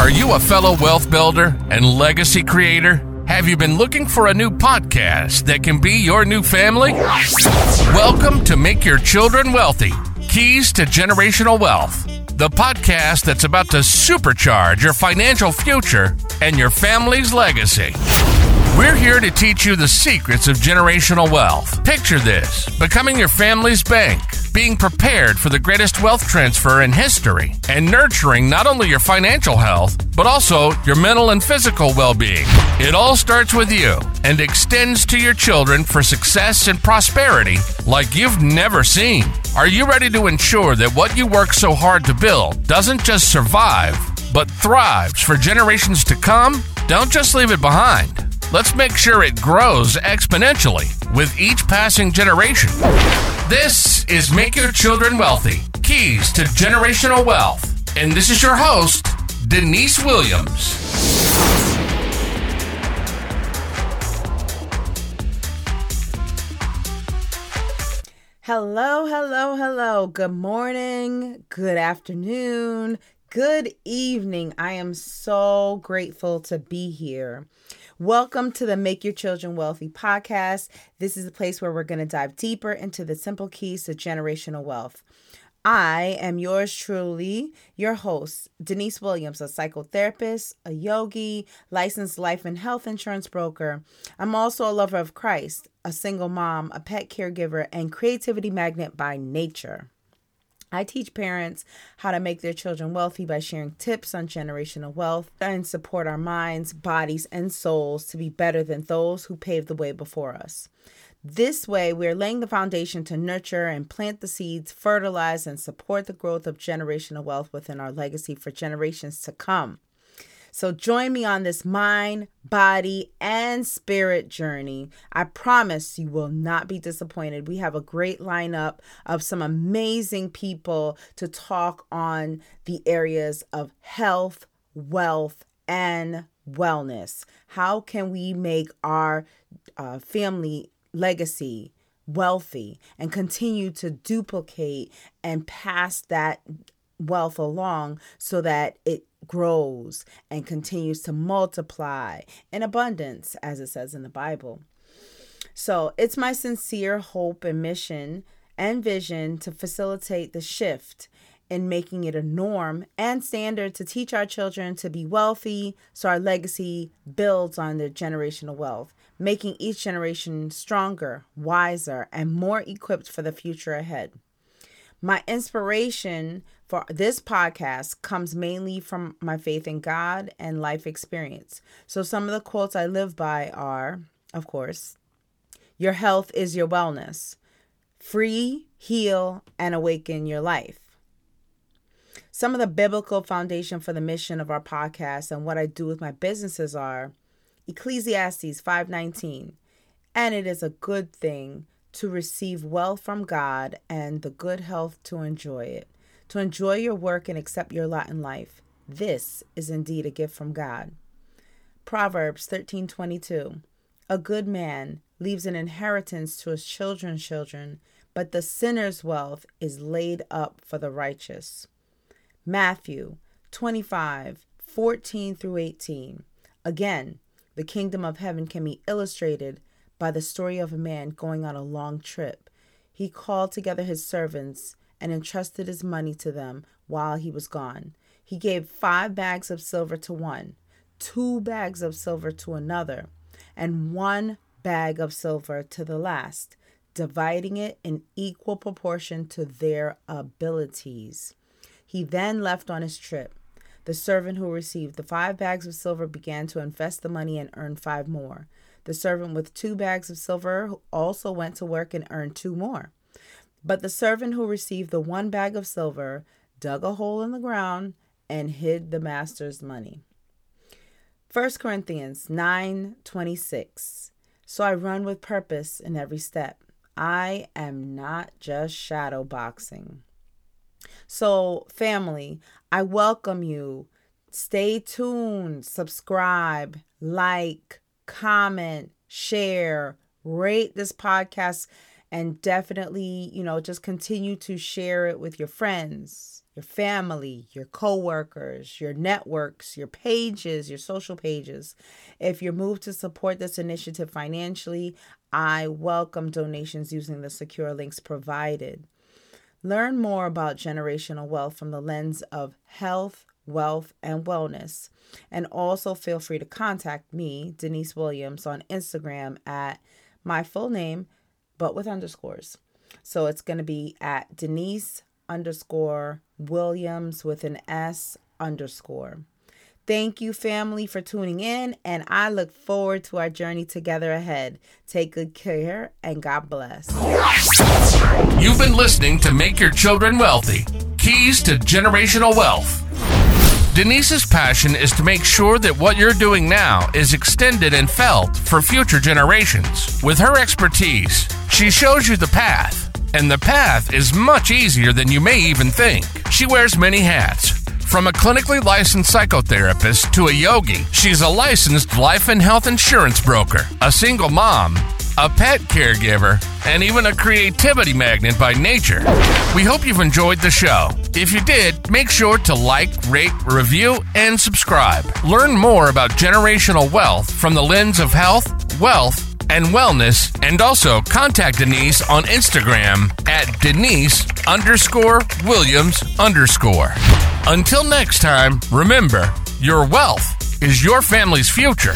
Are you a fellow wealth builder and legacy creator? Have you been looking for a new podcast that can be your new family? Welcome to Make Your Children Wealthy Keys to Generational Wealth, the podcast that's about to supercharge your financial future and your family's legacy. We're here to teach you the secrets of generational wealth. Picture this becoming your family's bank, being prepared for the greatest wealth transfer in history, and nurturing not only your financial health, but also your mental and physical well being. It all starts with you and extends to your children for success and prosperity like you've never seen. Are you ready to ensure that what you work so hard to build doesn't just survive, but thrives for generations to come? Don't just leave it behind. Let's make sure it grows exponentially with each passing generation. This is Make Your Children Wealthy Keys to Generational Wealth. And this is your host, Denise Williams. Hello, hello, hello. Good morning, good afternoon, good evening. I am so grateful to be here. Welcome to the Make Your Children Wealthy podcast. This is a place where we're going to dive deeper into the simple keys to generational wealth. I am yours truly, your host, Denise Williams, a psychotherapist, a yogi, licensed life and health insurance broker. I'm also a lover of Christ, a single mom, a pet caregiver, and creativity magnet by nature. I teach parents how to make their children wealthy by sharing tips on generational wealth and support our minds, bodies, and souls to be better than those who paved the way before us. This way, we're laying the foundation to nurture and plant the seeds, fertilize, and support the growth of generational wealth within our legacy for generations to come. So join me on this mind, body, and spirit journey. I promise you will not be disappointed. We have a great lineup of some amazing people to talk on the areas of health, wealth, and wellness. How can we make our uh, family legacy wealthy and continue to duplicate and pass that wealth along so that it grows and continues to multiply in abundance, as it says in the Bible. So it's my sincere hope and mission and vision to facilitate the shift in making it a norm and standard to teach our children to be wealthy so our legacy builds on their generational wealth, making each generation stronger, wiser, and more equipped for the future ahead. My inspiration for this podcast comes mainly from my faith in God and life experience. So, some of the quotes I live by are, of course, your health is your wellness. Free, heal, and awaken your life. Some of the biblical foundation for the mission of our podcast and what I do with my businesses are Ecclesiastes 5:19. And it is a good thing to receive wealth from God and the good health to enjoy it to enjoy your work and accept your lot in life. This is indeed a gift from God. Proverbs 13:22 A good man leaves an inheritance to his children's children, but the sinner's wealth is laid up for the righteous. Matthew 25:14 through 18. Again, the kingdom of heaven can be illustrated by the story of a man going on a long trip. He called together his servants and entrusted his money to them while he was gone. He gave five bags of silver to one, two bags of silver to another, and one bag of silver to the last, dividing it in equal proportion to their abilities. He then left on his trip. The servant who received the five bags of silver began to invest the money and earn five more. The servant with two bags of silver also went to work and earned two more. But the servant who received the one bag of silver dug a hole in the ground and hid the master's money. 1 Corinthians 9:26 So I run with purpose in every step. I am not just shadow boxing. So, family, I welcome you. Stay tuned, subscribe, like, comment, share, rate this podcast and definitely, you know, just continue to share it with your friends, your family, your coworkers, your networks, your pages, your social pages. If you're moved to support this initiative financially, I welcome donations using the secure links provided. Learn more about generational wealth from the lens of health, wealth, and wellness. And also feel free to contact me, Denise Williams, on Instagram at my full name, but with underscores. So it's going to be at Denise underscore Williams with an S underscore. Thank you, family, for tuning in, and I look forward to our journey together ahead. Take good care and God bless. You've been listening to Make Your Children Wealthy Keys to Generational Wealth. Denise's passion is to make sure that what you're doing now is extended and felt for future generations. With her expertise, she shows you the path and the path is much easier than you may even think. She wears many hats. From a clinically licensed psychotherapist to a yogi, she's a licensed life and health insurance broker, a single mom, a pet caregiver, and even a creativity magnet by nature. We hope you've enjoyed the show. If you did, make sure to like, rate, review, and subscribe. Learn more about generational wealth from the lens of health, wealth, and wellness, and also contact Denise on Instagram at Denise underscore Williams underscore. Until next time, remember, your wealth is your family's future.